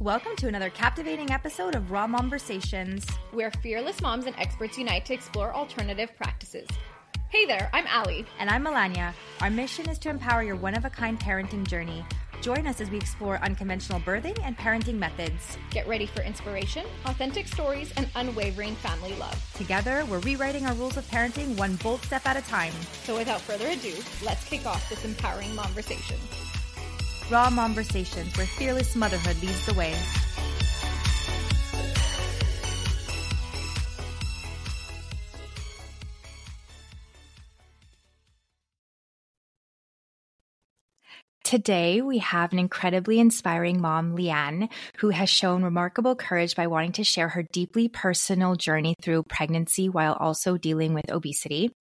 Welcome to another captivating episode of Raw Conversations, where fearless moms and experts unite to explore alternative practices. Hey there, I'm Allie. And I'm Melania. Our mission is to empower your one of a kind parenting journey. Join us as we explore unconventional birthing and parenting methods. Get ready for inspiration, authentic stories, and unwavering family love. Together, we're rewriting our rules of parenting one bold step at a time. So, without further ado, let's kick off this empowering conversation. Raw Conversations, where fearless motherhood leads the way. Today, we have an incredibly inspiring mom, Lianne, who has shown remarkable courage by wanting to share her deeply personal journey through pregnancy while also dealing with obesity.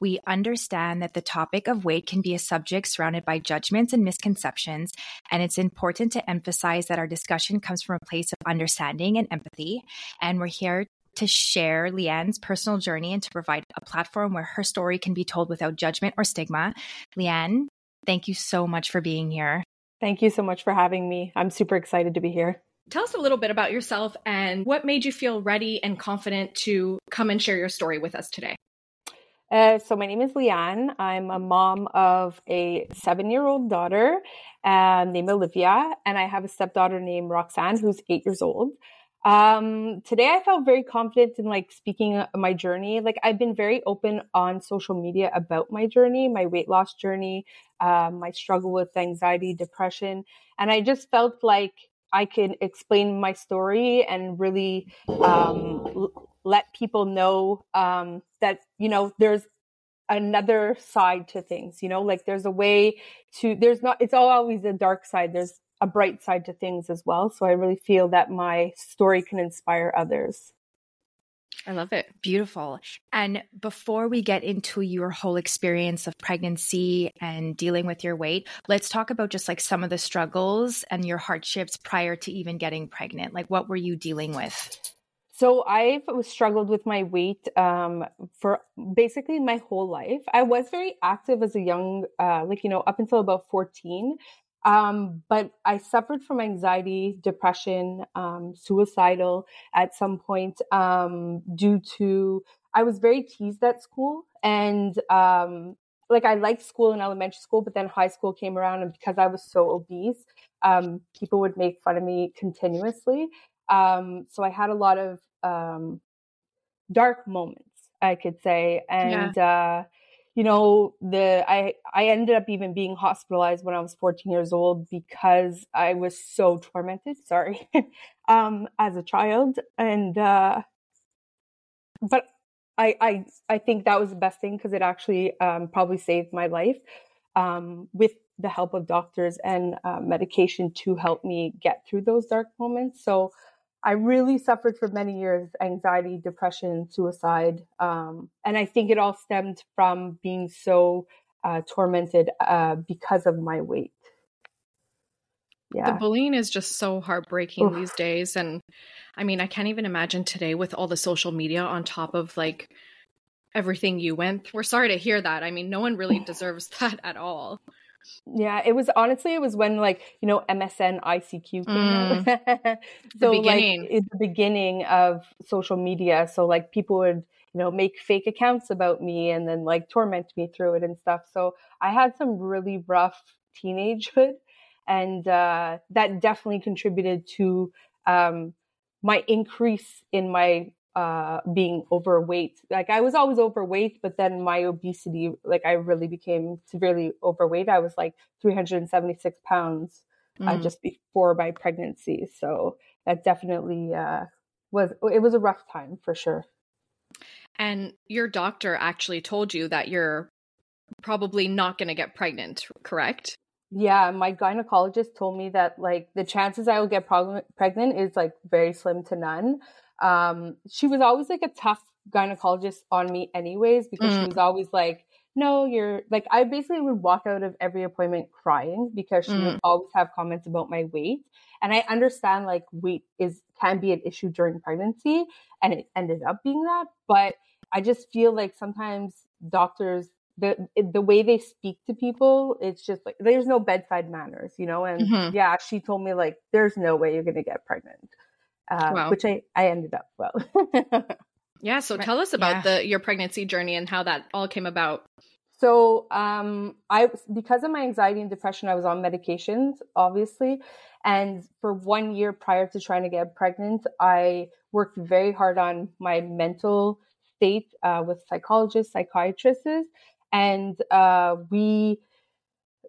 We understand that the topic of weight can be a subject surrounded by judgments and misconceptions, and it's important to emphasize that our discussion comes from a place of understanding and empathy. And we're here to share Lianne's personal journey and to provide a platform where her story can be told without judgment or stigma. Lianne, Thank you so much for being here. Thank you so much for having me. I'm super excited to be here. Tell us a little bit about yourself and what made you feel ready and confident to come and share your story with us today. Uh, so, my name is Lianne. I'm a mom of a seven year old daughter um, named Olivia, and I have a stepdaughter named Roxanne, who's eight years old. Um, today I felt very confident in like speaking my journey. Like I've been very open on social media about my journey, my weight loss journey, um, my struggle with anxiety, depression, and I just felt like I could explain my story and really um, l- let people know um, that you know there's another side to things. You know, like there's a way to. There's not. It's all always a dark side. There's a bright side to things as well. So I really feel that my story can inspire others. I love it. Beautiful. And before we get into your whole experience of pregnancy and dealing with your weight, let's talk about just like some of the struggles and your hardships prior to even getting pregnant. Like, what were you dealing with? So I've struggled with my weight um, for basically my whole life. I was very active as a young, uh, like you know, up until about fourteen. Um, but I suffered from anxiety, depression, um, suicidal at some point um, due to I was very teased at school and um, like I liked school in elementary school, but then high school came around and because I was so obese, um, people would make fun of me continuously. Um, so I had a lot of dark moments, I could say, and. Yeah. Uh, you know the i i ended up even being hospitalized when i was 14 years old because i was so tormented sorry um as a child. And uh but i i i think that was the best thing because it actually um probably saved my life um with the help of doctors and uh, medication to help me get through those dark moments. So I really suffered for many years anxiety, depression, suicide. Um, and I think it all stemmed from being so uh, tormented uh, because of my weight. Yeah. The bullying is just so heartbreaking Oof. these days. And I mean, I can't even imagine today with all the social media on top of like everything you went. We're sorry to hear that. I mean, no one really deserves that at all. Yeah, it was honestly it was when like you know MSN ICQ came mm. so like it's the beginning of social media. So like people would you know make fake accounts about me and then like torment me through it and stuff. So I had some really rough teenagehood, and uh, that definitely contributed to um, my increase in my uh, being overweight. Like I was always overweight, but then my obesity, like I really became severely overweight. I was like 376 pounds uh, mm. uh, just before my pregnancy. So that definitely uh, was, it was a rough time for sure. And your doctor actually told you that you're probably not going to get pregnant, correct? Yeah, my gynecologist told me that like the chances I will get prog- pregnant is like very slim to none. Um, she was always like a tough gynecologist on me, anyways, because mm. she was always like, no, you're like, I basically would walk out of every appointment crying because she mm. would always have comments about my weight. And I understand like weight is can be an issue during pregnancy, and it ended up being that. But I just feel like sometimes doctors the the way they speak to people, it's just like there's no bedside manners, you know. And mm-hmm. yeah, she told me like, "There's no way you're gonna get pregnant," uh, wow. which I I ended up well. yeah. So tell us about yeah. the your pregnancy journey and how that all came about. So um, I because of my anxiety and depression, I was on medications, obviously, and for one year prior to trying to get pregnant, I worked very hard on my mental state uh, with psychologists, psychiatrists, and uh, we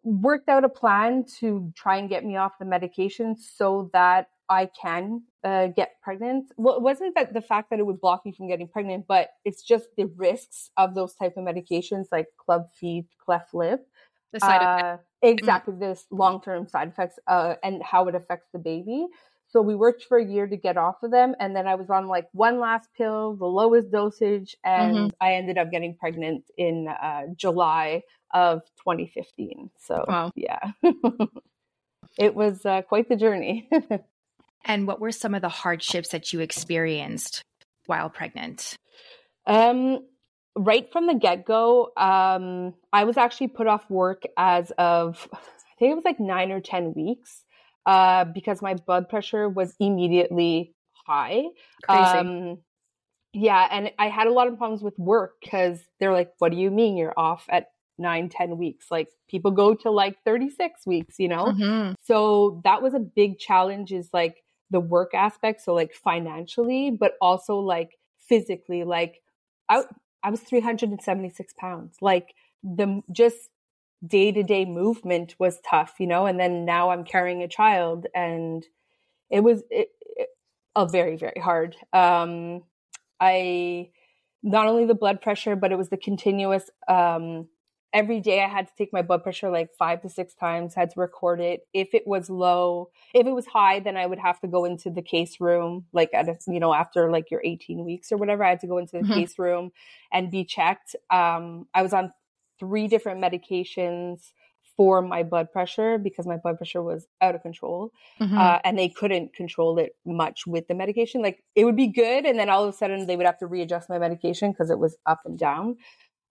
worked out a plan to try and get me off the medication so that I can uh, get pregnant. Well, it wasn't that the fact that it would block me from getting pregnant, but it's just the risks of those type of medications like club feet, cleft lip. The side uh, effects. Exactly, mm-hmm. this long term side effects uh, and how it affects the baby. So we worked for a year to get off of them. And then I was on like one last pill, the lowest dosage, and mm-hmm. I ended up getting pregnant in uh, July of 2015. So, wow. yeah, it was uh, quite the journey. and what were some of the hardships that you experienced while pregnant? Um, right from the get go, um, I was actually put off work as of, I think it was like nine or 10 weeks uh, because my blood pressure was immediately high. Crazy. Um, yeah, and I had a lot of problems with work because they're like, "What do you mean you're off at nine, 10 weeks? Like people go to like thirty six weeks, you know." Mm-hmm. So that was a big challenge. Is like the work aspect, so like financially, but also like physically. Like I, I was three hundred and seventy six pounds. Like the just day to day movement was tough, you know, and then now I'm carrying a child and it was it, it, a very, very hard. Um, I, not only the blood pressure, but it was the continuous, um, every day I had to take my blood pressure like five to six times, had to record it. If it was low, if it was high, then I would have to go into the case room, like at a, you know, after like your 18 weeks or whatever, I had to go into the mm-hmm. case room and be checked. Um, I was on three different medications for my blood pressure because my blood pressure was out of control mm-hmm. uh, and they couldn't control it much with the medication like it would be good and then all of a sudden they would have to readjust my medication because it was up and down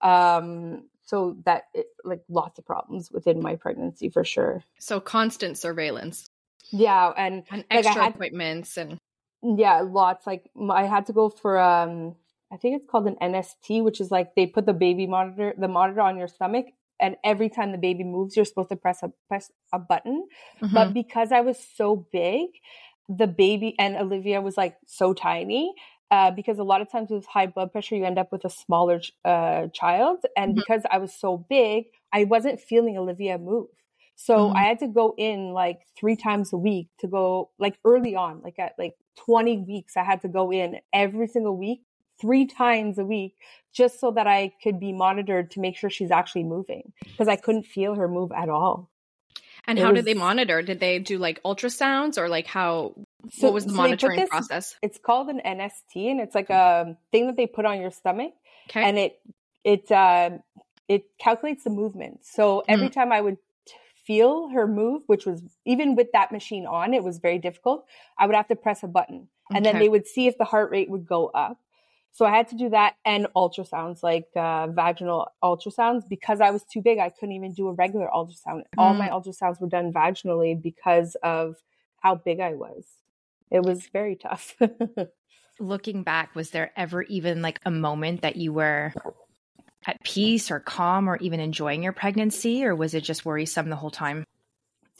um, so that it, like lots of problems within my pregnancy for sure so constant surveillance yeah and, and extra had, appointments and yeah lots like i had to go for um I think it's called an NST, which is like they put the baby monitor, the monitor on your stomach, and every time the baby moves, you're supposed to press a press a button. Mm-hmm. But because I was so big, the baby and Olivia was like so tiny. Uh, because a lot of times with high blood pressure, you end up with a smaller uh, child, and mm-hmm. because I was so big, I wasn't feeling Olivia move. So mm-hmm. I had to go in like three times a week to go like early on, like at like 20 weeks, I had to go in every single week three times a week just so that I could be monitored to make sure she's actually moving because I couldn't feel her move at all. And it how was, did they monitor? Did they do like ultrasounds or like how? So, what was the so monitoring this, process? It's called an NST, and it's like a thing that they put on your stomach, okay. and it it uh, it calculates the movement. So every mm. time I would feel her move, which was even with that machine on, it was very difficult. I would have to press a button, and okay. then they would see if the heart rate would go up. So I had to do that and ultrasounds, like uh, vaginal ultrasounds, because I was too big. I couldn't even do a regular ultrasound. Mm. All my mm. ultrasounds were done vaginally because of how big I was. It was very tough. Looking back, was there ever even like a moment that you were at peace or calm or even enjoying your pregnancy, or was it just worrisome the whole time?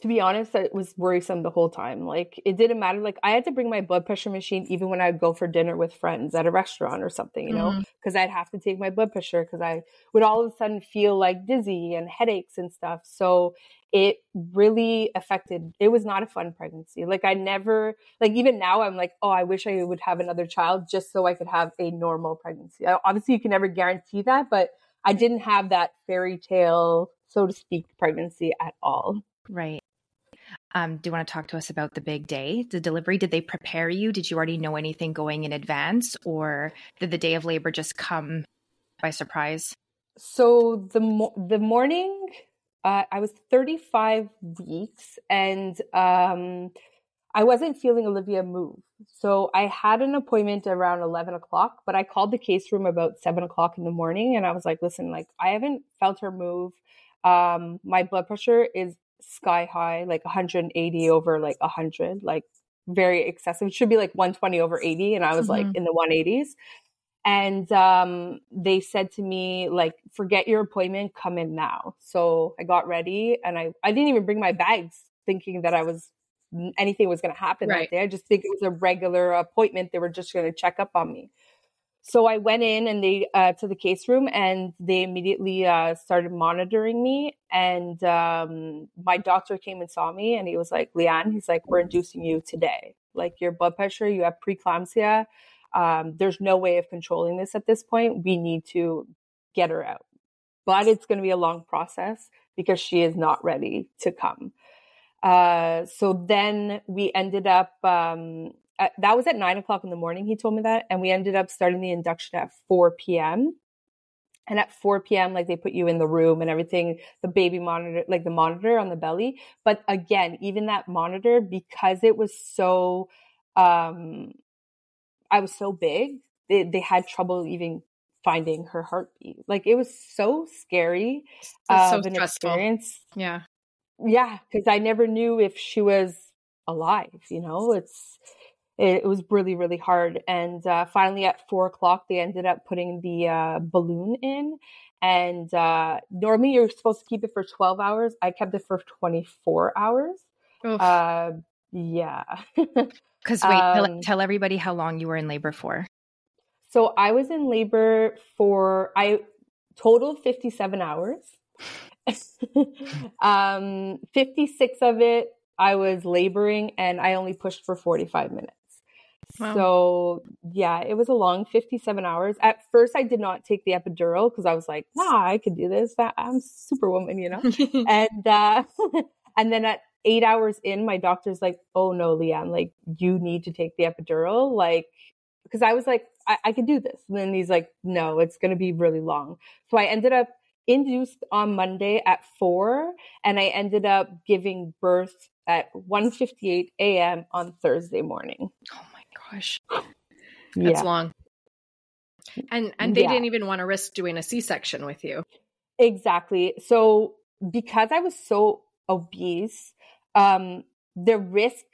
To be honest, it was worrisome the whole time. Like it didn't matter. Like I had to bring my blood pressure machine even when I'd go for dinner with friends at a restaurant or something, you know, because mm-hmm. I'd have to take my blood pressure because I would all of a sudden feel like dizzy and headaches and stuff. So it really affected it was not a fun pregnancy like i never like even now i'm like oh i wish i would have another child just so i could have a normal pregnancy obviously you can never guarantee that but i didn't have that fairy tale so to speak pregnancy at all right um, do you want to talk to us about the big day, the delivery? Did they prepare you? Did you already know anything going in advance, or did the day of labor just come by surprise? So the mo- the morning, uh, I was 35 weeks, and um, I wasn't feeling Olivia move. So I had an appointment around 11 o'clock, but I called the case room about seven o'clock in the morning and I was like, listen, like I haven't felt her move. Um, my blood pressure is sky high, like 180 over like 100, like very excessive. It should be like 120 over 80. And I was mm-hmm. like in the 180s. And um, they said to me, like, forget your appointment, come in now. So I got ready and I, I didn't even bring my bags thinking that I was anything was going to happen right. that day. I just think it was a regular appointment. They were just going to check up on me. So I went in and they uh, to the case room and they immediately uh, started monitoring me. And um, my doctor came and saw me and he was like, Lianne, he's like, we're inducing you today. Like your blood pressure, you have preeclampsia. Um, there's no way of controlling this at this point. We need to get her out. But it's going to be a long process because she is not ready to come. Uh, so then we ended up, um, at, that was at nine o'clock in the morning. He told me that. And we ended up starting the induction at 4 p.m. And at 4 p.m., like they put you in the room and everything, the baby monitor, like the monitor on the belly. But again, even that monitor, because it was so, um, I was so big, they, they had trouble even finding her heartbeat. Like it was so scary uh, so of an stressful. experience. Yeah yeah, because I never knew if she was alive. You know, it's it, it was really really hard. And uh, finally, at four o'clock, they ended up putting the uh, balloon in. And uh, normally, you're supposed to keep it for twelve hours. I kept it for twenty four hours. Uh, yeah. Because wait, um, tell, tell everybody how long you were in labor for. So I was in labor for I total fifty seven hours. um, 56 of it, I was laboring and I only pushed for 45 minutes. Wow. So, yeah, it was a long 57 hours. At first, I did not take the epidural because I was like, nah, I could do this. I'm superwoman, you know? and, uh, and then at eight hours in, my doctor's like, oh no, Lianne, like, you need to take the epidural. Like, because I was like, I, I could do this. And then he's like, no, it's going to be really long. So I ended up induced on Monday at 4 and I ended up giving birth at 1:58 a.m. on Thursday morning. Oh my gosh. That's yeah. long. And and they yeah. didn't even want to risk doing a C-section with you. Exactly. So because I was so obese, um the risk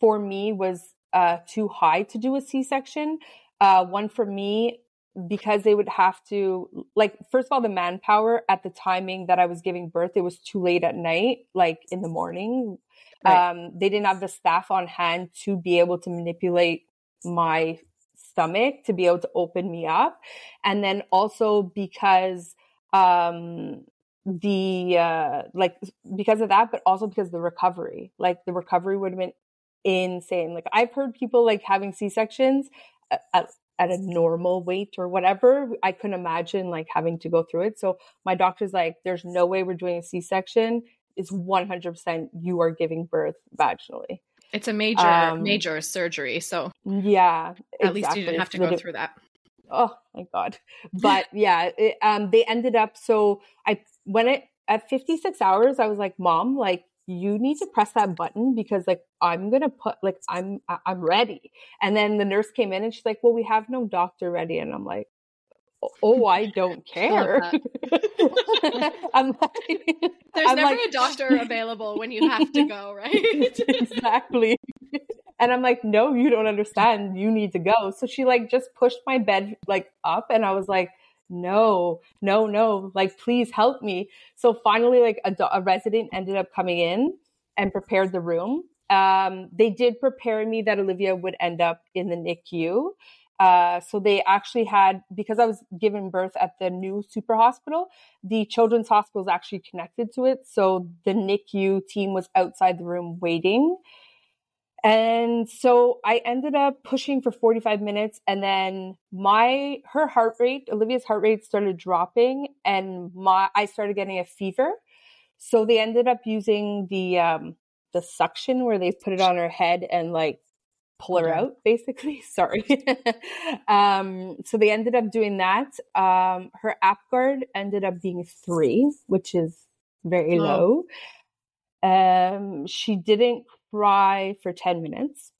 for me was uh too high to do a C-section. Uh one for me because they would have to like first of all the manpower at the timing that I was giving birth it was too late at night like in the morning right. um they didn't have the staff on hand to be able to manipulate my stomach to be able to open me up and then also because um the uh like because of that but also because the recovery like the recovery would have been insane like i've heard people like having c-sections at, at a normal weight or whatever. I couldn't imagine like having to go through it. So my doctor's like, there's no way we're doing a C section. It's 100% you are giving birth vaginally. It's a major, um, major surgery. So yeah, at least you didn't have to go through that. Oh my God. But yeah, it, um, they ended up, so I, when it, at 56 hours, I was like, mom, like, you need to press that button because like i'm gonna put like i'm i'm ready and then the nurse came in and she's like well we have no doctor ready and i'm like oh i don't care. I'm like there's I'm never like, a doctor available when you have to go right? Exactly. And i'm like no you don't understand. You need to go. So she like just pushed my bed like up and i was like no, no, no, like, please help me. So finally, like, a, a resident ended up coming in and prepared the room. Um, they did prepare me that Olivia would end up in the NICU. Uh, so they actually had, because I was given birth at the new super hospital, the children's hospital is actually connected to it. So the NICU team was outside the room waiting. And so I ended up pushing for 45 minutes and then my her heart rate, Olivia's heart rate started dropping and my I started getting a fever. So they ended up using the um the suction where they put it on her head and like pull her out basically sorry um so they ended up doing that um her Apgar ended up being 3 which is very oh. low um she didn't cry for 10 minutes.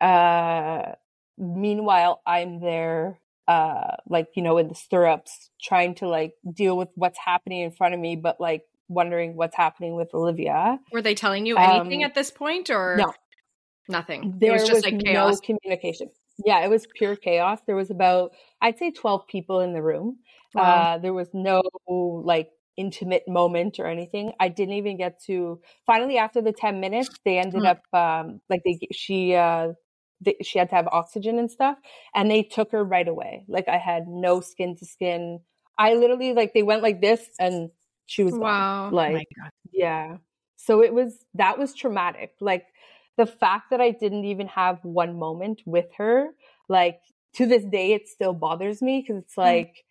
Uh, meanwhile, I'm there, uh, like, you know, in the stirrups, trying to like deal with what's happening in front of me, but like wondering what's happening with Olivia. Were they telling you anything um, at this point or no? Nothing. There was just was like chaos. no communication. Yeah, it was pure chaos. There was about, I'd say 12 people in the room. Wow. Uh, there was no like intimate moment or anything. I didn't even get to finally after the 10 minutes, they ended mm. up, um, like they, she, uh, they, she had to have oxygen and stuff and they took her right away. Like I had no skin to skin. I literally like, they went like this and she was wow. Gone. Oh like, oh yeah. So it was, that was traumatic. Like the fact that I didn't even have one moment with her, like to this day, it still bothers me because it's hmm. like, mm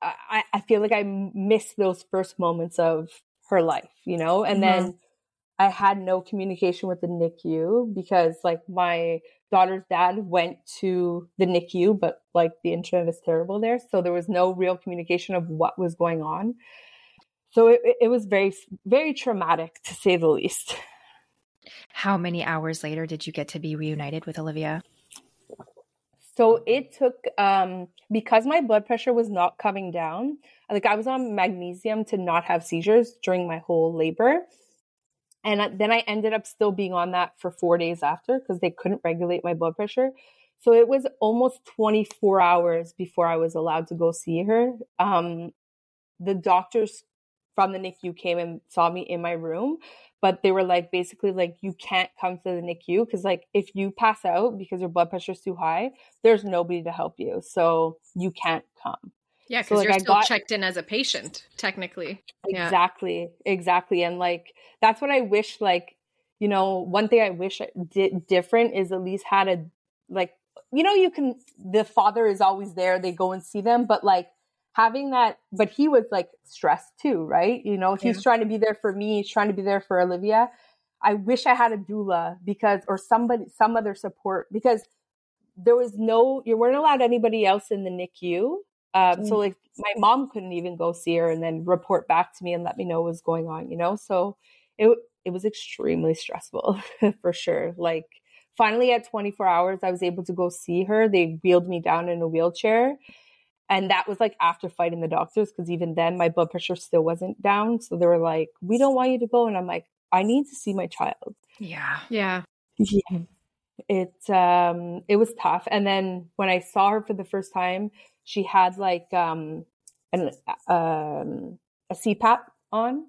I, I feel like I missed those first moments of her life, you know? And mm-hmm. then I had no communication with the NICU because like my daughter's dad went to the NICU, but like the internet is terrible there. So there was no real communication of what was going on. So it, it was very, very traumatic to say the least. How many hours later did you get to be reunited with Olivia? So it took um, because my blood pressure was not coming down. Like I was on magnesium to not have seizures during my whole labor. And then I ended up still being on that for four days after because they couldn't regulate my blood pressure. So it was almost 24 hours before I was allowed to go see her. Um, the doctors from the NICU came and saw me in my room, but they were like basically like you can't come to the NICU because like if you pass out because your blood pressure is too high, there's nobody to help you, so you can't come. Yeah, because so, like, you're still got, checked in as a patient, technically. Exactly, yeah. exactly, and like that's what I wish. Like, you know, one thing I wish I did different is at least had a like, you know, you can. The father is always there; they go and see them, but like having that, but he was like stressed too, right? You know, he's yeah. trying to be there for me, he's trying to be there for Olivia. I wish I had a doula because, or somebody, some other support because there was no, you weren't allowed anybody else in the NICU. Um, mm. So like my mom couldn't even go see her and then report back to me and let me know what was going on, you know? So it, it was extremely stressful for sure. Like finally at 24 hours, I was able to go see her. They wheeled me down in a wheelchair and that was like after fighting the doctors, because even then my blood pressure still wasn't down. So they were like, we don't want you to go. And I'm like, I need to see my child. Yeah. Yeah. Yeah. It um it was tough. And then when I saw her for the first time, she had like um an um a CPAP on.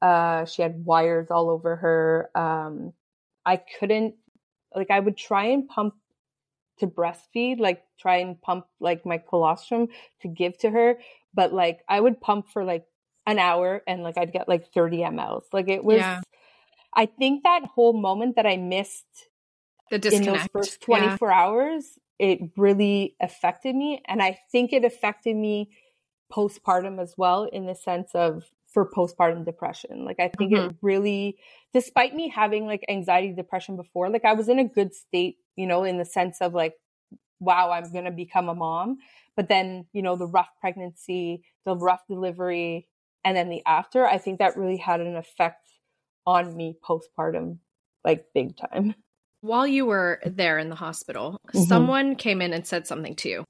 Uh she had wires all over her. Um I couldn't like I would try and pump to breastfeed, like try and pump like my colostrum to give to her. But like I would pump for like an hour and like I'd get like 30 mLs. Like it was, yeah. I think that whole moment that I missed the disconnect. in those first 24 yeah. hours, it really affected me. And I think it affected me postpartum as well in the sense of for postpartum depression. Like I think mm-hmm. it really, despite me having like anxiety, depression before, like I was in a good state, you know, in the sense of like, wow, I'm going to become a mom. But then, you know, the rough pregnancy, the rough delivery, and then the after, I think that really had an effect on me postpartum, like big time. While you were there in the hospital, mm-hmm. someone came in and said something to you.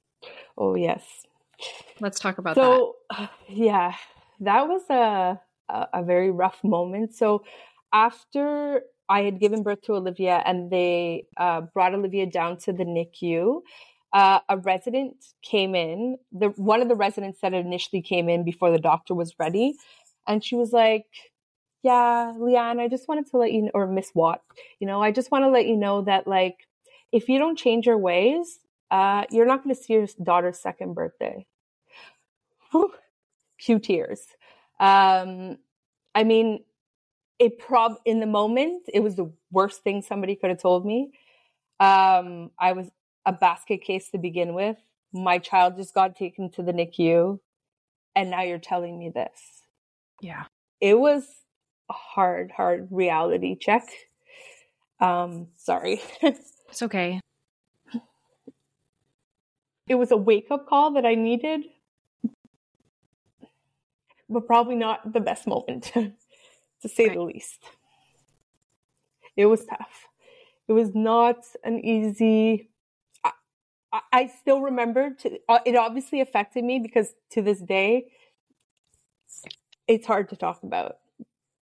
Oh, yes. Let's talk about so, that. So, yeah that was a, a, a very rough moment. So after I had given birth to Olivia and they uh, brought Olivia down to the NICU, uh, a resident came in. The one of the residents that initially came in before the doctor was ready, and she was like, "Yeah, Lianne, I just wanted to let you know, or Miss Watt, you know, I just want to let you know that like, if you don't change your ways, uh, you're not going to see your daughter's second birthday." Few tears. Um, I mean, it prob in the moment it was the worst thing somebody could have told me. Um, I was a basket case to begin with. My child just got taken to the NICU, and now you're telling me this. Yeah, it was a hard, hard reality check. Um, sorry. it's okay. It was a wake up call that I needed but probably not the best moment to say yeah. the least. It was tough. It was not an easy. I, I still remember. To, uh, it obviously affected me because to this day, it's hard to talk about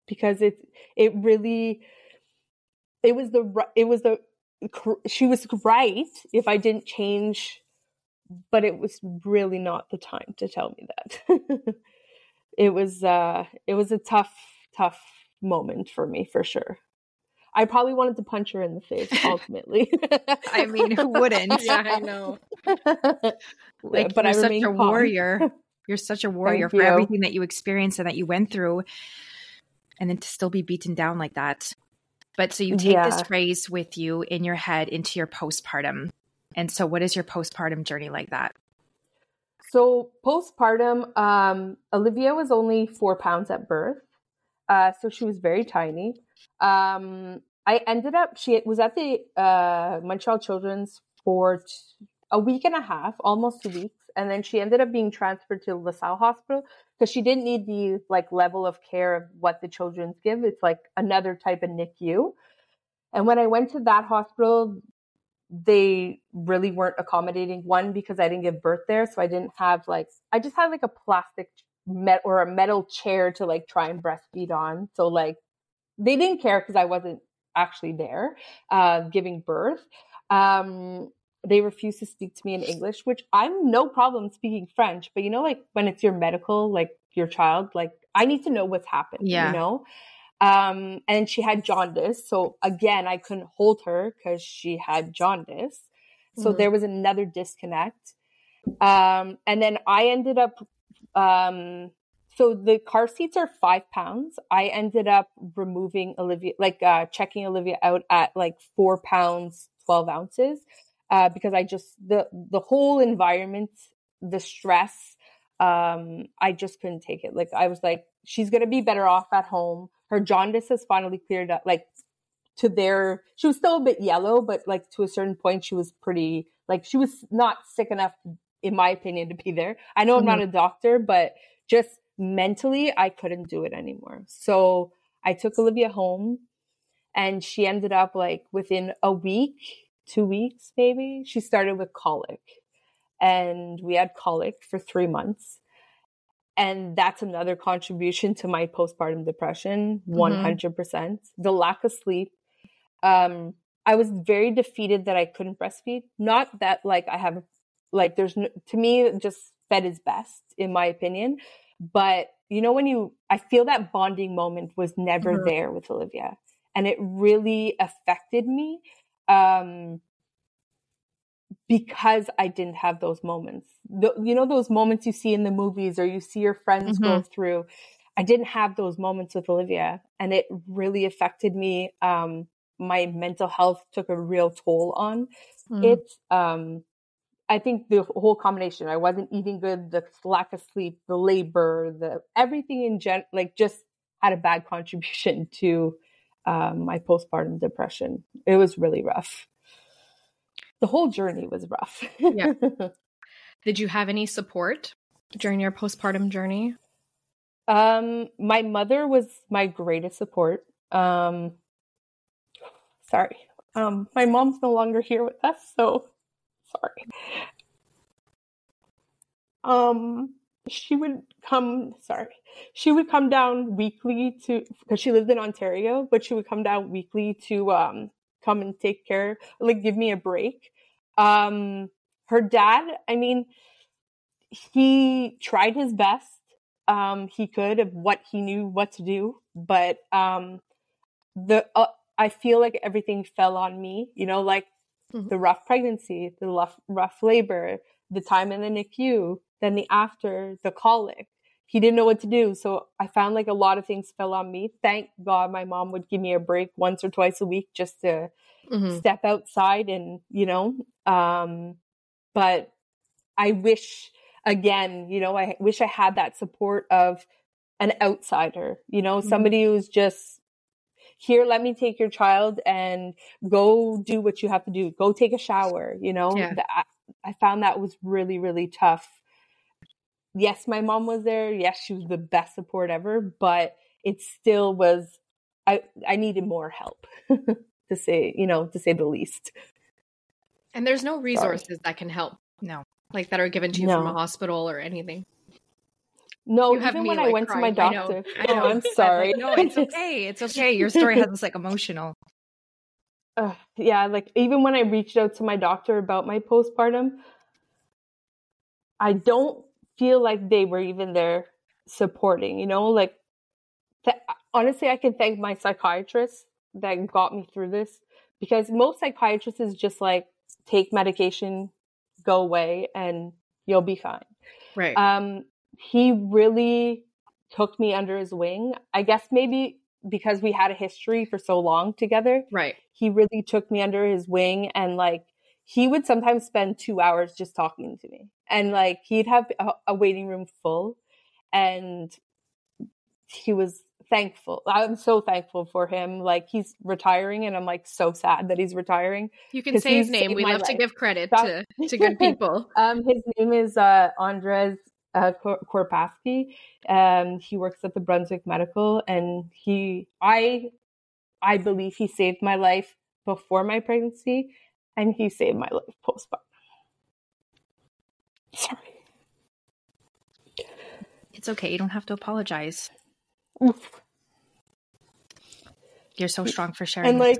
because it it really it was the it was the she was right if I didn't change, but it was really not the time to tell me that. it was uh it was a tough tough moment for me for sure. I probably wanted to punch her in the face ultimately. I mean, who wouldn't? yeah, I know. like, but you're I such a calm. warrior. You're such a warrior Thank for you. everything that you experienced and that you went through, and then to still be beaten down like that. But so you take yeah. this phrase with you in your head into your postpartum. And so, what is your postpartum journey like that? So, postpartum, um, Olivia was only four pounds at birth. Uh, so she was very tiny. Um, I ended up, she was at the uh, Montreal Children's for t- a week and a half, almost two weeks. And then she ended up being transferred to LaSalle Hospital because she didn't need the like level of care of what the children's give. It's like another type of NICU. And when I went to that hospital, they really weren't accommodating. One, because I didn't give birth there. So I didn't have like, I just had like a plastic met or a metal chair to like try and breastfeed on. So like they didn't care because I wasn't actually there uh, giving birth. Um, they refused to speak to me in English, which I'm no problem speaking French. But you know, like when it's your medical, like your child, like I need to know what's happened. Yeah. You know. Um, and she had jaundice. So again, I couldn't hold her because she had jaundice. So mm-hmm. there was another disconnect. Um, and then I ended up um, so the car seats are five pounds. I ended up removing Olivia, like uh, checking Olivia out at like four pounds, 12 ounces, uh, because I just, the, the whole environment, the stress, um, I just couldn't take it. Like I was like, she's going to be better off at home. Her jaundice has finally cleared up, like to their, she was still a bit yellow, but like to a certain point, she was pretty, like she was not sick enough in my opinion, to be there. I know mm-hmm. I'm not mm-hmm. a doctor, but just mentally, I couldn't do it anymore. So I took Olivia home and she ended up like within a week, two weeks maybe, she started with colic. And we had colic for three months. And that's another contribution to my postpartum depression, 100%. Mm-hmm. The lack of sleep. Um, I was very defeated that I couldn't breastfeed. Not that like I have like there's no, to me just fed is best in my opinion. But you know when you I feel that bonding moment was never mm-hmm. there with Olivia and it really affected me um because I didn't have those moments. The, you know those moments you see in the movies or you see your friends mm-hmm. go through. I didn't have those moments with Olivia and it really affected me um my mental health took a real toll on mm. it um I think the whole combination. I wasn't eating good, the lack of sleep, the labor, the everything in gen, like just had a bad contribution to um, my postpartum depression. It was really rough. The whole journey was rough. yeah. Did you have any support during your postpartum journey? Um, my mother was my greatest support. Um, sorry. Um, my mom's no longer here with us, so sorry. Um, she would come, sorry, she would come down weekly to, because she lived in Ontario, but she would come down weekly to, um, come and take care, like give me a break. Um, her dad, I mean, he tried his best. Um, he could of what he knew what to do, but, um, the, uh, I feel like everything fell on me, you know, like mm-hmm. the rough pregnancy, the rough, rough labor, the time in the NICU, then the after, the colic. He didn't know what to do. So I found like a lot of things fell on me. Thank God my mom would give me a break once or twice a week just to mm-hmm. step outside and, you know, um, but I wish again, you know, I wish I had that support of an outsider, you know, mm-hmm. somebody who's just here, let me take your child and go do what you have to do. Go take a shower. You know, yeah. I, I found that was really, really tough. Yes, my mom was there. Yes, she was the best support ever, but it still was, I, I needed more help. to say, you know, to say the least. And there's no resources Sorry. that can help. No. Like that are given to you no. from a hospital or anything. No, you even when like, I went crying. to my doctor. I know. I know. Oh, I'm sorry. no, it's okay. It's okay. Your story has this like emotional. Uh, yeah, like even when I reached out to my doctor about my postpartum, I don't feel like they were even there supporting, you know, like th- honestly, I can thank my psychiatrist that got me through this because most psychiatrists is just like take medication, go away, and you'll be fine. Right. Um, he really took me under his wing. I guess maybe because we had a history for so long together. Right. He really took me under his wing and like he would sometimes spend two hours just talking to me. And like he'd have a, a waiting room full and he was thankful. I'm so thankful for him. Like he's retiring, and I'm like so sad that he's retiring. You can say his name. We love life. to give credit to, to good people. um, his name is uh, Andres uh, Korpaski. Um, he works at the Brunswick Medical, and he, I, I believe he saved my life before my pregnancy, and he saved my life postpartum. Sorry. It's okay. You don't have to apologize. Oof. You're so strong for sharing. And like,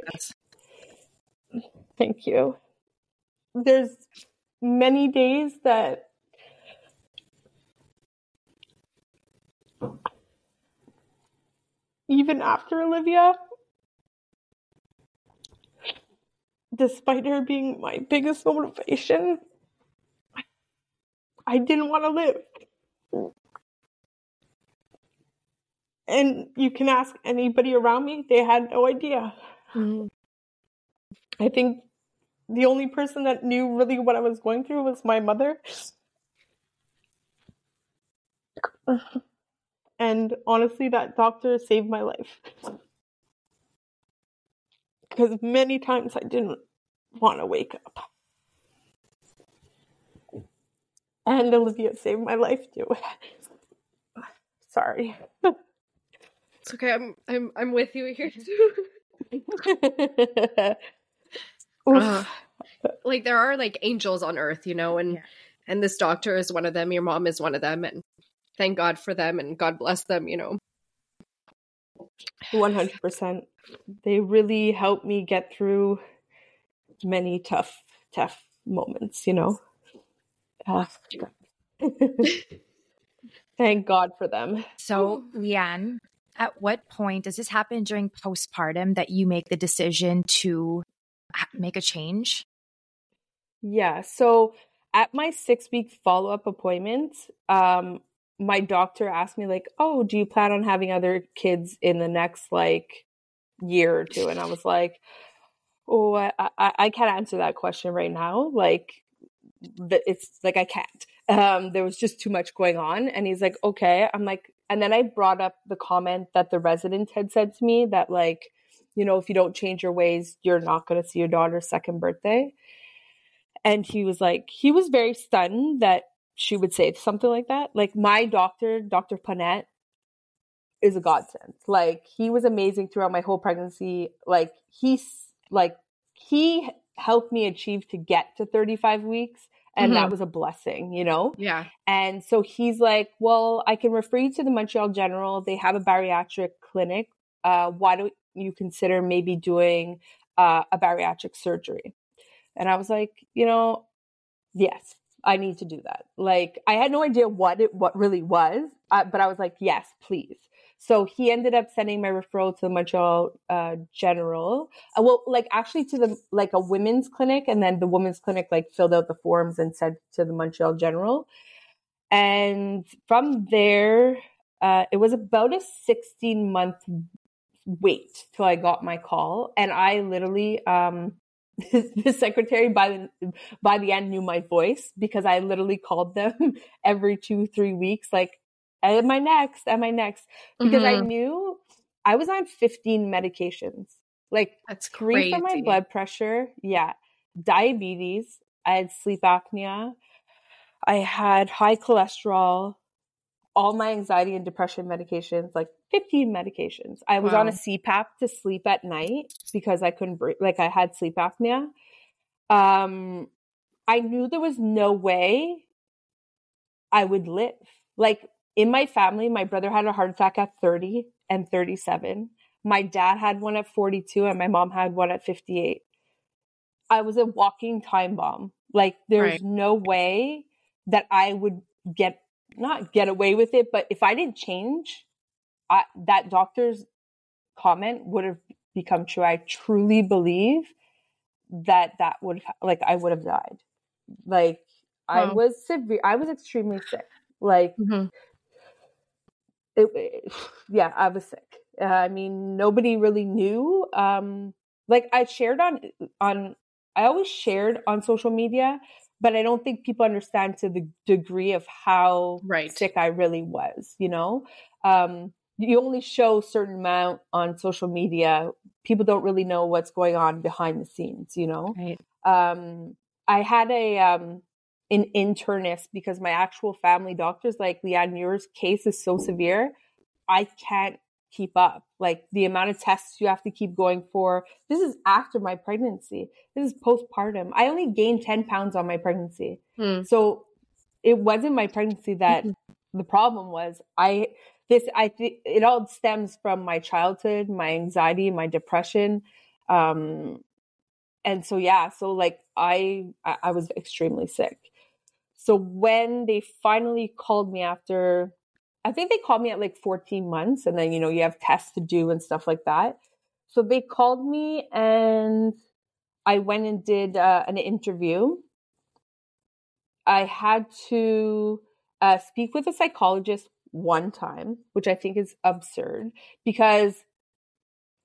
thank you. There's many days that even after Olivia, despite her being my biggest motivation, I didn't want to live. And you can ask anybody around me, they had no idea. Mm-hmm. I think the only person that knew really what I was going through was my mother. And honestly, that doctor saved my life. Because many times I didn't want to wake up. And Olivia saved my life too. Sorry. It's okay. I'm I'm I'm with you here too. uh, like there are like angels on earth, you know, and yeah. and this doctor is one of them. Your mom is one of them, and thank God for them and God bless them, you know. 100%. They really helped me get through many tough, tough moments, you know. Uh, thank God for them. So, Lianne, at what point does this happen during postpartum that you make the decision to make a change? Yeah. So, at my six week follow up appointment, um, my doctor asked me like, "Oh, do you plan on having other kids in the next like year or two? And I was like, "Oh, I, I, I can't answer that question right now. Like, it's like I can't. Um, there was just too much going on." And he's like, "Okay." I'm like, and then I brought up the comment that the resident had said to me that like, you know, if you don't change your ways, you're not going to see your daughter's second birthday. And he was like, he was very stunned that she would say something like that. Like my doctor, Dr. Panette, is a godsend. Like he was amazing throughout my whole pregnancy. Like he's like he helped me achieve to get to 35 weeks and mm-hmm. that was a blessing, you know? Yeah. And so he's like, "Well, I can refer you to the Montreal General. They have a bariatric clinic. Uh, why don't you consider maybe doing uh, a bariatric surgery?" And I was like, "You know, yes, I need to do that. Like I had no idea what it what really was, uh, but I was like, yes, please. So he ended up sending my referral to the Montreal uh, General. Uh, well, like actually to the like a women's clinic, and then the women's clinic like filled out the forms and sent to the Montreal General. And from there, uh, it was about a 16 month wait till I got my call, and I literally um, the secretary by the by the end knew my voice because I literally called them every two three weeks, like, "Am I next? Am I next?" Because mm-hmm. I knew I was on fifteen medications, like that's three crazy. for my blood pressure, yeah, diabetes, I had sleep apnea, I had high cholesterol, all my anxiety and depression medications, like 15 medications. I was wow. on a CPAP to sleep at night because I couldn't breathe, like I had sleep apnea. Um, I knew there was no way I would live. Like in my family, my brother had a heart attack at 30 and 37. My dad had one at 42 and my mom had one at 58. I was a walking time bomb. Like there's right. no way that I would get not get away with it, but if I didn't change, I, that doctor's comment would have become true. I truly believe that that would like I would have died. Like I was severe. I was extremely sick. Like mm-hmm. it, it, yeah, I was sick. Uh, I mean, nobody really knew. Um, like I shared on on I always shared on social media, but I don't think people understand to the degree of how right. sick I really was, you know? Um, you only show certain amount on social media. People don't really know what's going on behind the scenes, you know? Right. Um, I had a, um, an internist because my actual family doctor's like, Lianne, your case is so severe. I can't keep up. Like the amount of tests you have to keep going for. This is after my pregnancy. This is postpartum. I only gained 10 pounds on my pregnancy. Hmm. So it wasn't my pregnancy that mm-hmm. the problem was. I, this, I think it all stems from my childhood, my anxiety, my depression. Um, and so, yeah, so like I, I was extremely sick. So when they finally called me after I think they called me at like 14 months and then, you know, you have tests to do and stuff like that. So they called me and I went and did uh, an interview. I had to uh, speak with a psychologist one time, which I think is absurd because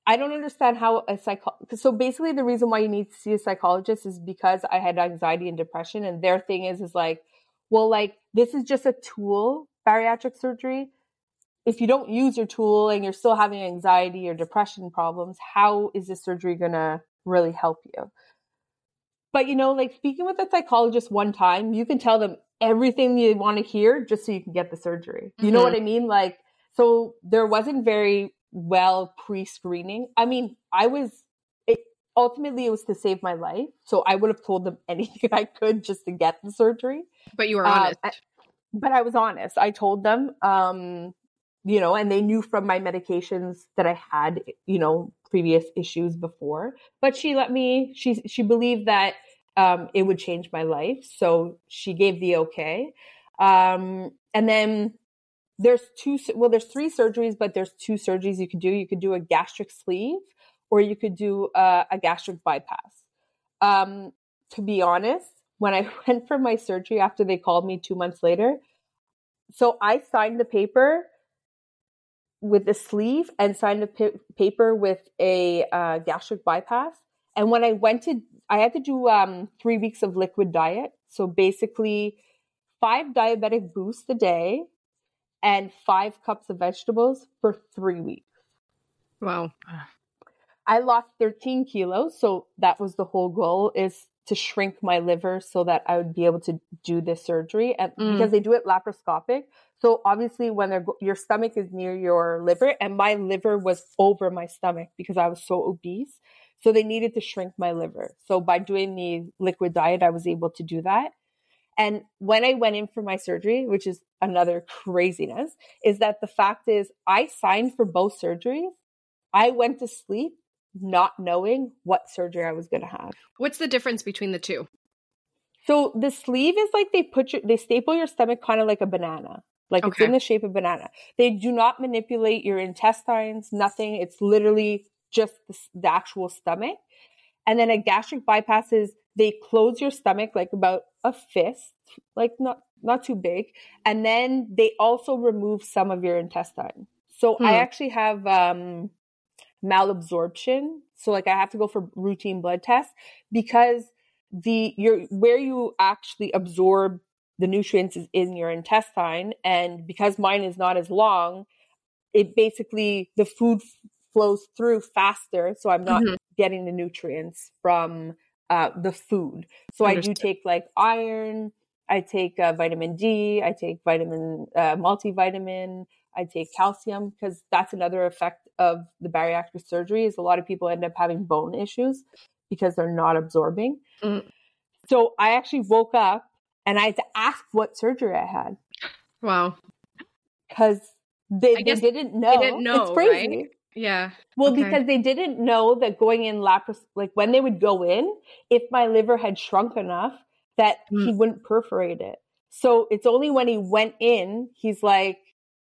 I don't understand how a psycho. So basically, the reason why you need to see a psychologist is because I had anxiety and depression, and their thing is is like, well, like this is just a tool bariatric surgery, if you don't use your tool and you're still having anxiety or depression problems, how is this surgery going to really help you? But you know, like speaking with a psychologist one time, you can tell them everything you want to hear just so you can get the surgery. You mm-hmm. know what I mean? Like, so there wasn't very well pre screening. I mean, I was, it, ultimately, it was to save my life. So I would have told them anything I could just to get the surgery. But you were honest. Um, but I was honest. I told them, um, you know, and they knew from my medications that I had, you know, previous issues before. But she let me. She she believed that um, it would change my life, so she gave the okay. Um, and then there's two. Well, there's three surgeries, but there's two surgeries you could do. You could do a gastric sleeve, or you could do a, a gastric bypass. Um, to be honest, when I went for my surgery after they called me two months later. So I signed the paper with the sleeve and signed a p- paper with a uh, gastric bypass. And when I went to, I had to do um, three weeks of liquid diet. So basically, five diabetic boosts a day and five cups of vegetables for three weeks. Wow. I lost 13 kilos. So that was the whole goal is to shrink my liver so that I would be able to do this surgery and mm. because they do it laparoscopic. So obviously when they're, your stomach is near your liver and my liver was over my stomach because I was so obese. So they needed to shrink my liver. So by doing the liquid diet, I was able to do that. And when I went in for my surgery, which is another craziness, is that the fact is I signed for both surgeries. I went to sleep not knowing what surgery I was going to have. What's the difference between the two? So the sleeve is like they put your, they staple your stomach kind of like a banana. Like okay. it's in the shape of banana. They do not manipulate your intestines, nothing. It's literally just the, the actual stomach. And then a gastric bypass is they close your stomach like about a fist, like not not too big, and then they also remove some of your intestine. So hmm. I actually have um malabsorption. So like I have to go for routine blood tests because the your where you actually absorb the nutrients is in your intestine and because mine is not as long, it basically the food flows through faster so I'm not mm-hmm. getting the nutrients from uh, the food. So Understood. I do take like iron, I take uh, vitamin D, I take vitamin uh, multivitamin, I take calcium because that's another effect of the bariatric surgery is a lot of people end up having bone issues because they're not absorbing. Mm. So I actually woke up and I had to ask what surgery I had. Wow. Because they, they didn't know. They didn't know. It's crazy. Right? Yeah. Well, okay. because they didn't know that going in lapros, like when they would go in, if my liver had shrunk enough that mm. he wouldn't perforate it. So it's only when he went in, he's like,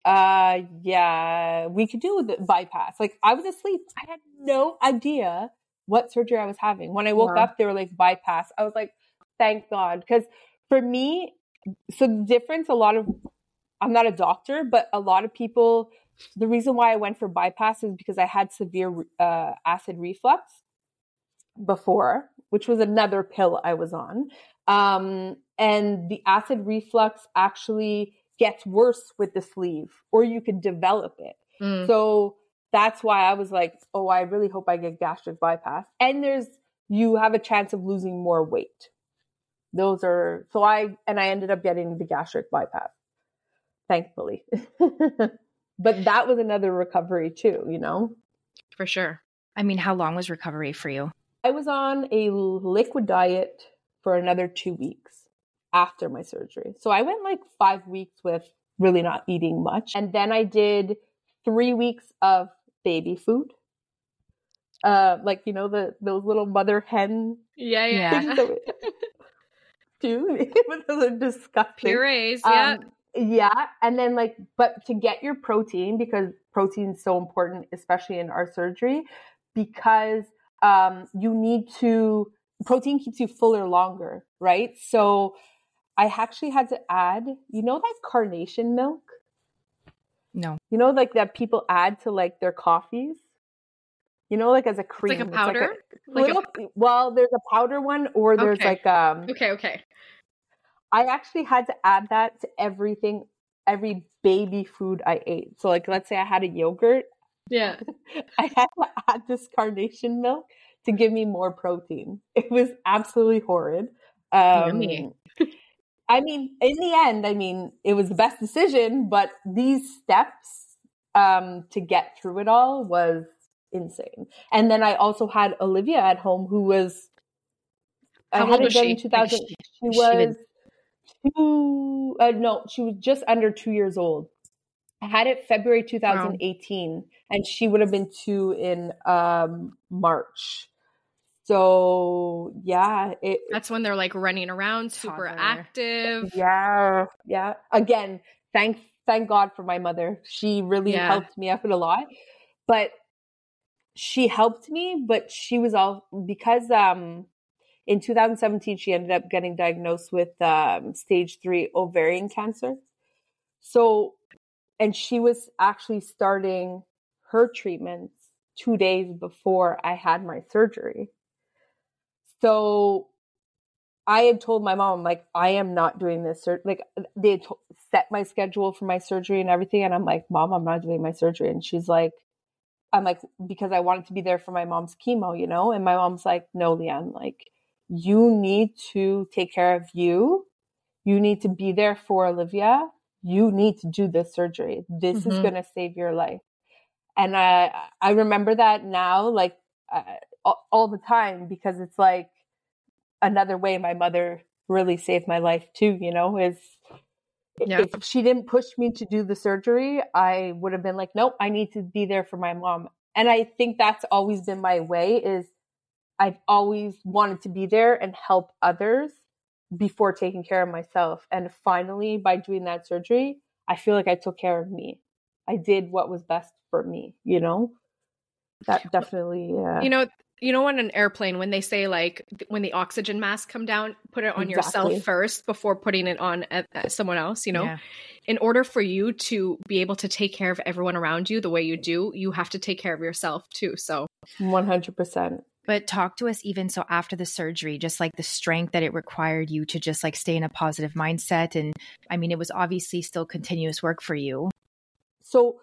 uh, yeah, we could do the bypass. Like I was asleep. I had no idea what surgery I was having. When I woke yeah. up, they were like bypass. I was like, thank God. Cause for me, so the difference, a lot of, I'm not a doctor, but a lot of people, the reason why I went for bypass is because I had severe uh, acid reflux before, which was another pill I was on. Um, and the acid reflux actually gets worse with the sleeve, or you could develop it. Mm. So that's why I was like, oh, I really hope I get gastric bypass. And there's, you have a chance of losing more weight. Those are, so I, and I ended up getting the gastric bypass, thankfully. but that was another recovery too, you know? For sure. I mean, how long was recovery for you? I was on a liquid diet for another two weeks after my surgery. So I went like five weeks with really not eating much. And then I did three weeks of baby food. Uh, like, you know, the those little mother hen. Yeah, yeah. Dude, those are disgusting. Purees, yeah. Um, yeah. And then like, but to get your protein, because protein is so important, especially in our surgery, because um, you need to protein keeps you fuller longer, right? So I actually had to add, you know, that carnation milk? No. You know, like that people add to like their coffees? You know, like as a cream. It's like a powder? Like, a, like little, a... Well, there's a powder one or there's okay. like um Okay, okay. I actually had to add that to everything, every baby food I ate. So like let's say I had a yogurt. Yeah. I had to add this carnation milk to give me more protein. It was absolutely horrid. Um, I mean, in the end, I mean, it was the best decision, but these steps um, to get through it all was insane. And then I also had Olivia at home who was. How I had old was she? In 2000, she, she was she two. Uh, no, she was just under two years old. I had it February 2018, wow. and she would have been two in um, March. So yeah, it, that's when they're like running around, super toddler. active. Yeah, yeah. Again, thank thank God for my mother. She really yeah. helped me out a lot. But she helped me, but she was all because um in 2017 she ended up getting diagnosed with um, stage three ovarian cancer. So, and she was actually starting her treatments two days before I had my surgery. So I had told my mom, like, I am not doing this. Sur-. Like, they had to- set my schedule for my surgery and everything. And I'm like, Mom, I'm not doing my surgery. And she's like, I'm like, because I wanted to be there for my mom's chemo, you know? And my mom's like, no, Lianne, like, you need to take care of you. You need to be there for Olivia. You need to do this surgery. This mm-hmm. is going to save your life. And I, I remember that now, like, uh, all, all the time because it's like another way my mother really saved my life too, you know, is yeah. if she didn't push me to do the surgery, I would have been like, nope, I need to be there for my mom. And I think that's always been my way is I've always wanted to be there and help others before taking care of myself. And finally, by doing that surgery, I feel like I took care of me. I did what was best for me, you know? That definitely, yeah. You know, you know on an airplane when they say like when the oxygen mask come down put it on exactly. yourself first before putting it on at, at someone else you know? Yeah. in order for you to be able to take care of everyone around you the way you do you have to take care of yourself too so. 100% but talk to us even so after the surgery just like the strength that it required you to just like stay in a positive mindset and i mean it was obviously still continuous work for you. So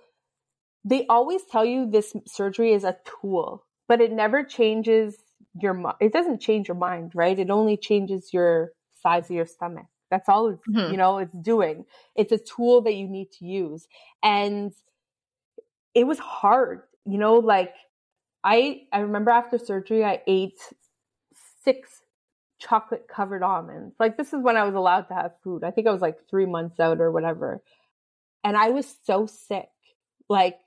they always tell you this surgery is a tool but it never changes your it doesn't change your mind right it only changes your size of your stomach That's all it's, mm-hmm. you know, it's doing. It's a tool that you need to use. And it was hard, you know, like I I remember after surgery I ate six chocolate covered almonds. Like this is when I was allowed to have food. I think I was like 3 months out or whatever. And I was so sick. Like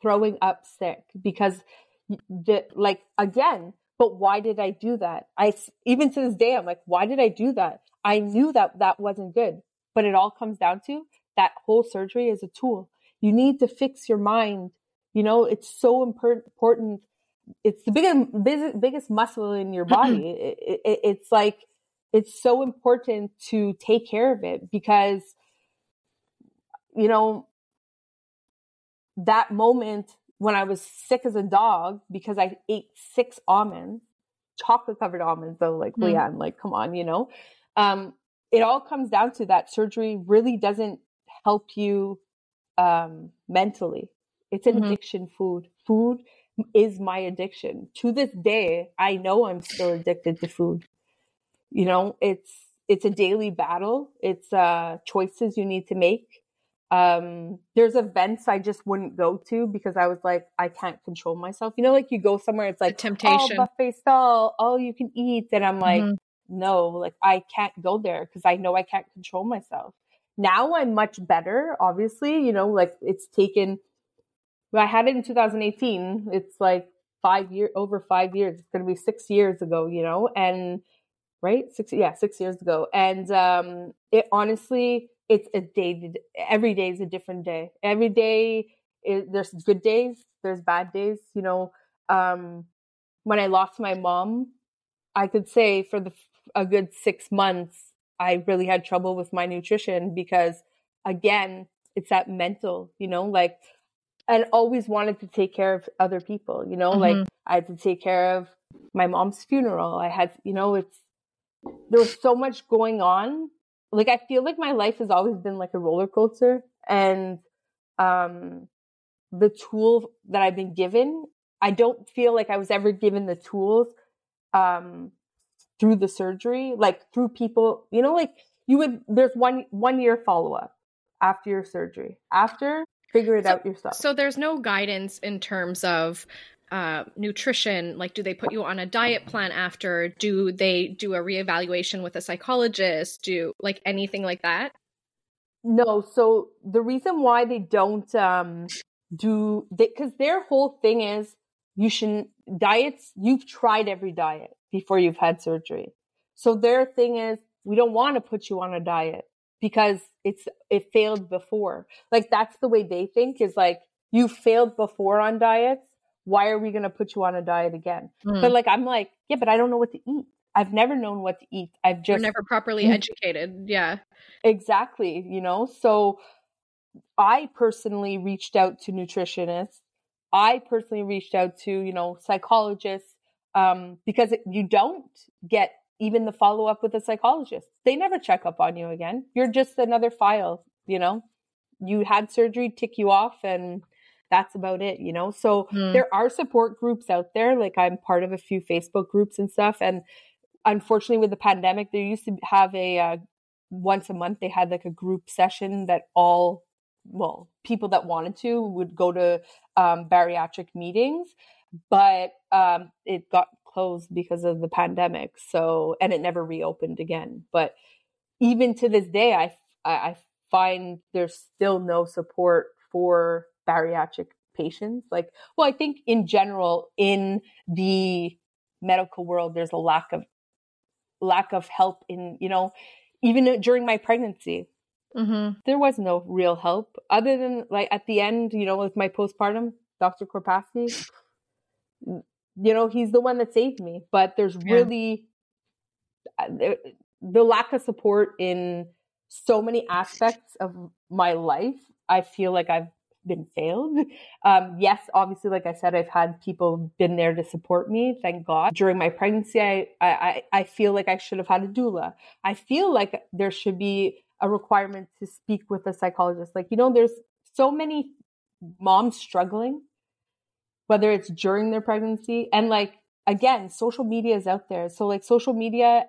throwing up sick because the like again, but why did I do that? I even to this day I'm like why did I do that? I knew that that wasn't good. But it all comes down to that whole surgery is a tool. You need to fix your mind. You know, it's so important. It's the biggest, biggest, biggest muscle in your mm-hmm. body. it, it, it's like, it's so important to take care of it because, you know, that moment when I was sick as a dog because I ate six almonds, chocolate covered almonds though, like mm. Lianne, like come on, you know. Um, it all comes down to that surgery really doesn't help you um, mentally. It's an mm-hmm. addiction food. Food is my addiction. To this day, I know I'm still addicted to food. You know, it's it's a daily battle. It's uh choices you need to make. Um there's events I just wouldn't go to because I was like I can't control myself. You know like you go somewhere it's like the temptation. Oh, buffet stall, all you can eat and I'm like mm-hmm. no, like I can't go there because I know I can't control myself. Now I'm much better, obviously, you know, like it's taken, I had it in 2018. It's like five year, over five years. It's going to be six years ago, you know, and right. Six, yeah, six years ago. And, um, it honestly, it's a day, every day is a different day. Every day is, there's good days, there's bad days, you know, um, when I lost my mom, I could say for the a good six months, I really had trouble with my nutrition because again, it's that mental, you know, like and always wanted to take care of other people, you know, mm-hmm. like I had to take care of my mom's funeral. I had, you know, it's there was so much going on. Like I feel like my life has always been like a roller coaster and um the tool that I've been given, I don't feel like I was ever given the tools um through the surgery, like through people, you know, like you would, there's one, one year follow up after your surgery. After, figure it so, out yourself. So there's no guidance in terms of uh, nutrition. Like, do they put you on a diet plan after? Do they do a reevaluation with a psychologist? Do like anything like that? No. So the reason why they don't um, do, because their whole thing is you shouldn't diets. You've tried every diet before you've had surgery. So their thing is, we don't want to put you on a diet because it's, it failed before. Like that's the way they think is like, you failed before on diets. Why are we going to put you on a diet again? Mm. But like, I'm like, yeah, but I don't know what to eat. I've never known what to eat. I've just You're never properly educated. Yeah. Exactly. You know, so I personally reached out to nutritionists. I personally reached out to, you know, psychologists, um, because you don't get even the follow up with a psychologist. They never check up on you again. You're just another file, you know. You had surgery, tick you off, and that's about it, you know. So mm. there are support groups out there. Like I'm part of a few Facebook groups and stuff. And unfortunately, with the pandemic, they used to have a uh, once a month they had like a group session that all well people that wanted to would go to um, bariatric meetings but um, it got closed because of the pandemic. So, and it never reopened again. But even to this day, I, I find there's still no support for bariatric patients. Like, well, I think in general, in the medical world, there's a lack of lack of help in, you know, even during my pregnancy, mm-hmm. there was no real help other than like at the end, you know, with my postpartum, Dr. Korpasky, you know, he's the one that saved me. But there's yeah. really uh, the lack of support in so many aspects of my life. I feel like I've been failed. Um, yes, obviously, like I said, I've had people been there to support me. Thank God. During my pregnancy, I, I, I feel like I should have had a doula. I feel like there should be a requirement to speak with a psychologist. Like, you know, there's so many moms struggling whether it's during their pregnancy and like again social media is out there so like social media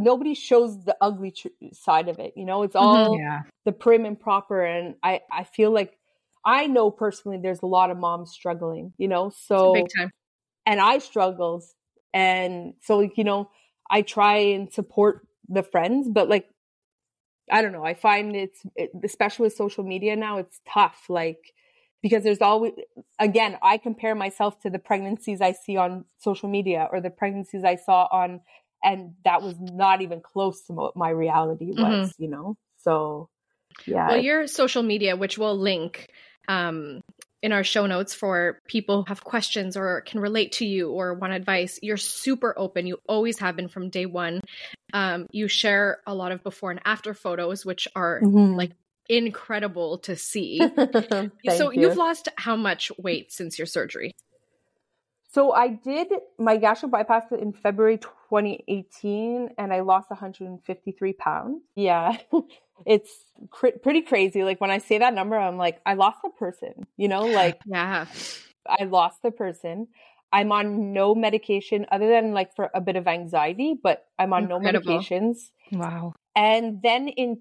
nobody shows the ugly tr- side of it. You know, it's mm-hmm. all yeah. the prim and proper. And I, I feel like I know personally there's a lot of moms struggling, you know, so big time. And I struggled. And so, you know, I try and support the friends, but like, I don't know. I find it's, it, especially with social media now, it's tough. Like, because there's always, again, I compare myself to the pregnancies I see on social media or the pregnancies I saw on and that was not even close to what my reality was mm-hmm. you know so yeah well your social media which we'll link um, in our show notes for people who have questions or can relate to you or want advice you're super open you always have been from day one um, you share a lot of before and after photos which are mm-hmm. like incredible to see so you. you've lost how much weight since your surgery so I did my gastric bypass in February 2018 and I lost 153 pounds. Yeah. it's cr- pretty crazy. Like when I say that number, I'm like, I lost a person, you know, like, yeah, I lost the person. I'm on no medication other than like for a bit of anxiety, but I'm on Incredible. no medications. Wow. And then in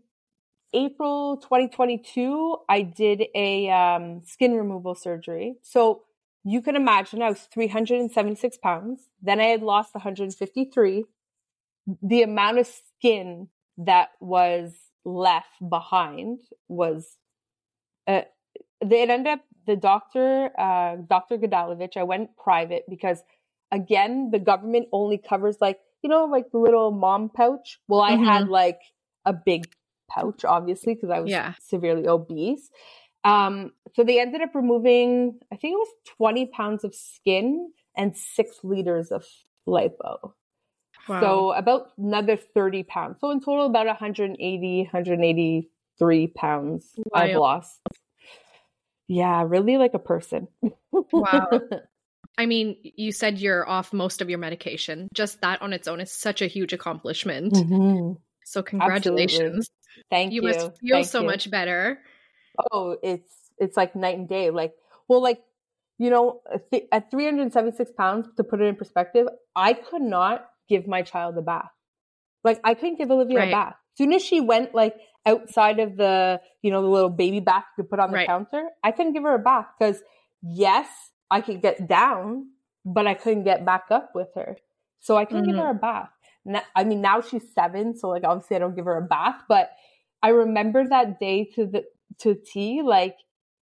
April 2022, I did a um, skin removal surgery. So you can imagine I was 376 pounds. Then I had lost 153. The amount of skin that was left behind was, uh, they ended up, the doctor, uh, Dr. Gadalovich, I went private because again, the government only covers like, you know, like the little mom pouch. Well, I mm-hmm. had like a big pouch, obviously, because I was yeah. severely obese. Um, so they ended up removing, I think it was 20 pounds of skin and six liters of lipo. Wow. So about another 30 pounds. So in total, about 180, 183 pounds I've lost. Yeah, really like a person. wow. I mean, you said you're off most of your medication. Just that on its own is such a huge accomplishment. Mm-hmm. So congratulations. Absolutely. Thank you. You must feel Thank so you. much better oh, it's it's like night and day. Like, well, like you know, at 376 pounds, to put it in perspective, I could not give my child a bath. Like, I couldn't give Olivia right. a bath. As soon as she went like outside of the, you know, the little baby bath you could put on the right. counter, I couldn't give her a bath because yes, I could get down, but I couldn't get back up with her. So I couldn't mm-hmm. give her a bath. Now, I mean, now she's seven, so like obviously I don't give her a bath, but I remember that day to the to T, like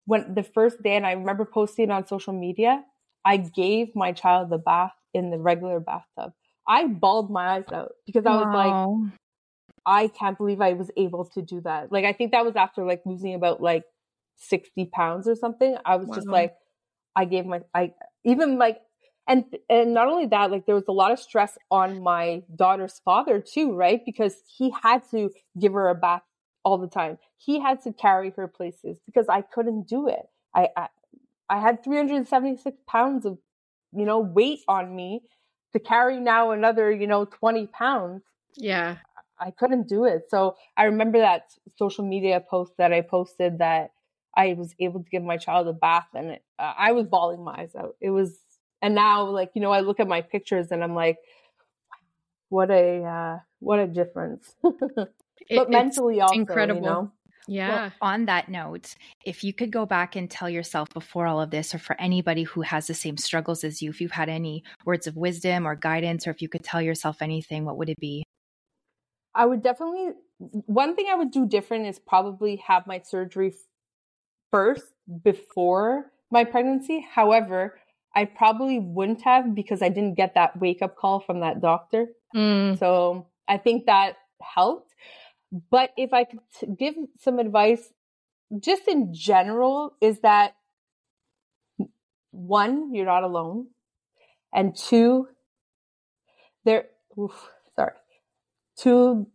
when the first day, and I remember posting on social media, I gave my child the bath in the regular bathtub. I bawled my eyes out because I was wow. like, I can't believe I was able to do that. Like, I think that was after like losing about like 60 pounds or something. I was wow. just like, I gave my, I even like, and and not only that, like there was a lot of stress on my daughter's father too, right? Because he had to give her a bath all the time. He had to carry her places because I couldn't do it. I, I, I had 376 pounds of, you know, weight on me to carry now another, you know, 20 pounds. Yeah. I couldn't do it. So I remember that social media post that I posted that I was able to give my child a bath and it, uh, I was bawling my eyes out. It was, and now like, you know, I look at my pictures and I'm like, what a, uh, what a difference. but mentally also incredible. You know? Yeah. Well, on that note, if you could go back and tell yourself before all of this, or for anybody who has the same struggles as you, if you've had any words of wisdom or guidance, or if you could tell yourself anything, what would it be? I would definitely, one thing I would do different is probably have my surgery first before my pregnancy. However, I probably wouldn't have because I didn't get that wake up call from that doctor. Mm. So I think that helped. But if I could give some advice, just in general, is that one, you're not alone. And two, there, oof, sorry, two,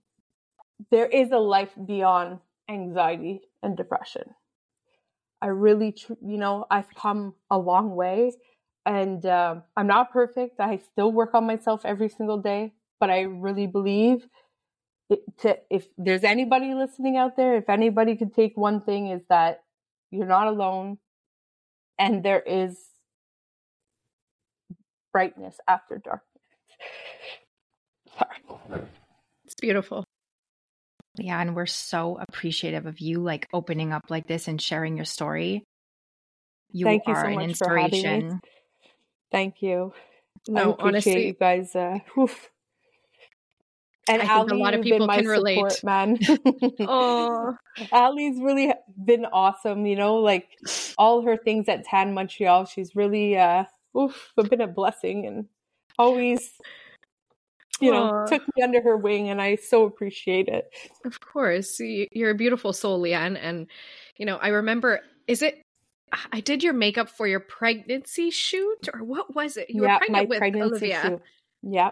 there is a life beyond anxiety and depression. I really, you know, I've come a long way and uh, I'm not perfect. I still work on myself every single day, but I really believe to, if there's anybody listening out there, if anybody could take one thing is that you're not alone and there is brightness after darkness. Sorry. It's beautiful. Yeah, and we're so appreciative of you like opening up like this and sharing your story. You Thank you are so an much inspiration. Thank you. No, I appreciate honestly, you guys. Uh, oof. And I think a lot of people can relate. support, man. Oh, Ali's really been awesome. You know, like all her things at Tan Montreal, she's really uh, oof, been a blessing and always, you know, Aw. took me under her wing, and I so appreciate it. of course. You're a beautiful soul, Lianne. And, you know, I remember, is it, I did your makeup for your pregnancy shoot or what was it? You yeah, were pregnant with Olivia. shoot. Yeah.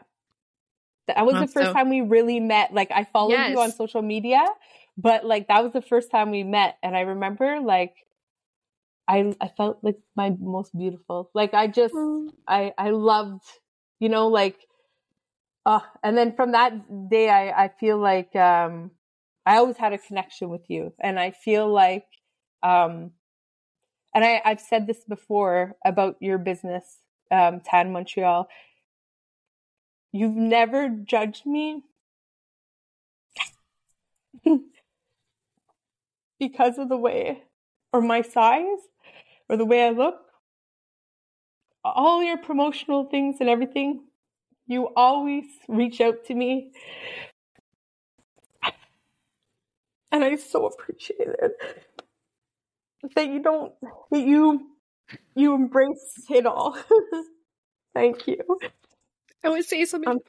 That was the first time we really met. Like I followed you on social media, but like that was the first time we met and I remember like I I felt like my most beautiful. Like I just Mm. I I loved, you know, like uh and then from that day I I feel like um I always had a connection with you and I feel like um and I I've said this before about your business um Tan Montreal You've never judged me because of the way or my size or the way I look. All your promotional things and everything, you always reach out to me. And I so appreciate it. That you don't that you you embrace it all. Thank you. I would say something. I'm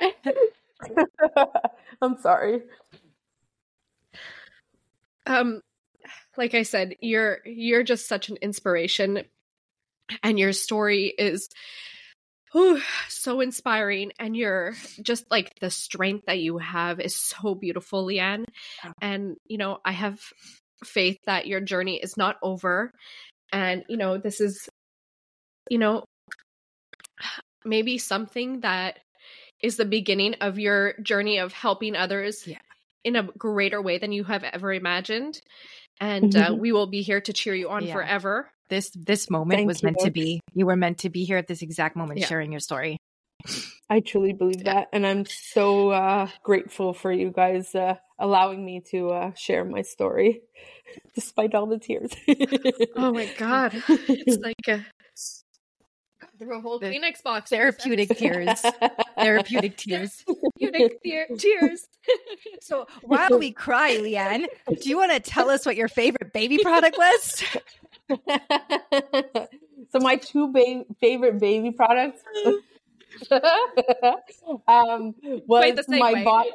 sorry. I'm sorry. um like i said you're you're just such an inspiration and your story is whew, so inspiring and you're just like the strength that you have is so beautiful lianne and you know i have faith that your journey is not over and you know this is you know maybe something that is the beginning of your journey of helping others Yeah. in a greater way than you have ever imagined and uh, we will be here to cheer you on Yeah. forever This this moment Thank was meant to be. You were meant to be here at this exact moment Yeah. sharing your story. I truly believe Yeah. that. And I'm so uh, grateful for you guys uh, allowing me to uh, share my story despite all the tears. oh my god it's like a through a whole The kleenex box Therapeutic tears. Therapeutic tears. therapeutic tear- tears So while we cry, Lianne, do you want to tell us what your favorite baby product was? so my two ba- favorite baby products um, was Quite the my body.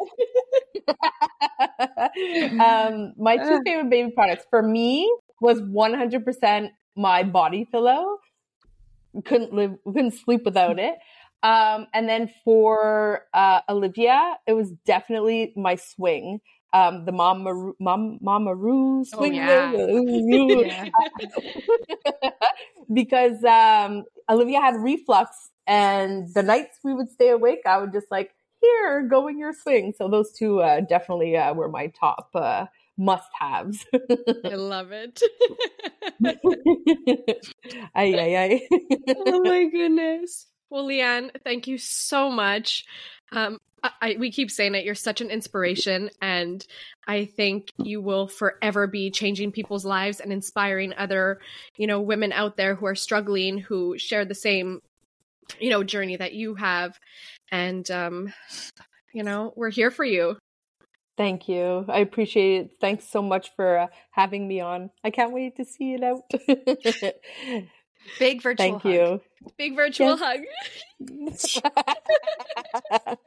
um, my two favorite baby products for me was 100% my body pillow. Couldn't live, couldn't sleep without it. Um, and then for uh, Olivia, it was definitely my swing. Um, the Mama Mom, Mama swing. Oh, yeah. because um, Olivia had reflux, and the nights we would stay awake, I would just like, here, go in your swing. So those two uh, definitely uh, were my top uh, must-haves. i love it ay, ay, ay. oh my goodness. Well, Lianne, thank you so much. Um, I, I, we keep saying it. You're such an inspiration, and I think you will forever be changing people's lives and inspiring other, you know, women out there who are struggling, who share the same, you know, journey that you have. And, um, you know, we're here for you. Thank you. I appreciate it. Thanks so much for uh, having me on. I can't wait to see it out. Big virtual Thank hug. you. Big virtual Yes. hug.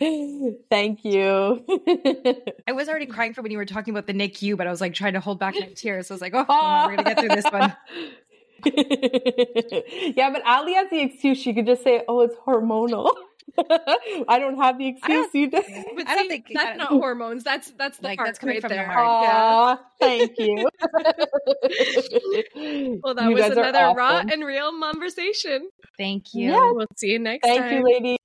Thank you. I was already crying for when you were talking about the NICU, but I was like trying to hold back my tears. I was like, oh, on, we're gonna get through this one. yeah, but Ali has the excuse. She could just say, "Oh, it's hormonal." I don't have the excuse. You do. But I don't see, think- that's I- not hormones. That's that's the Like, heart that's coming right from the there. heart. Yeah. Thank you. Well, that You was guys are another raw awesome. and real conversation. Thank you. Yeah. We'll see you next Thank time. Thank you, ladies.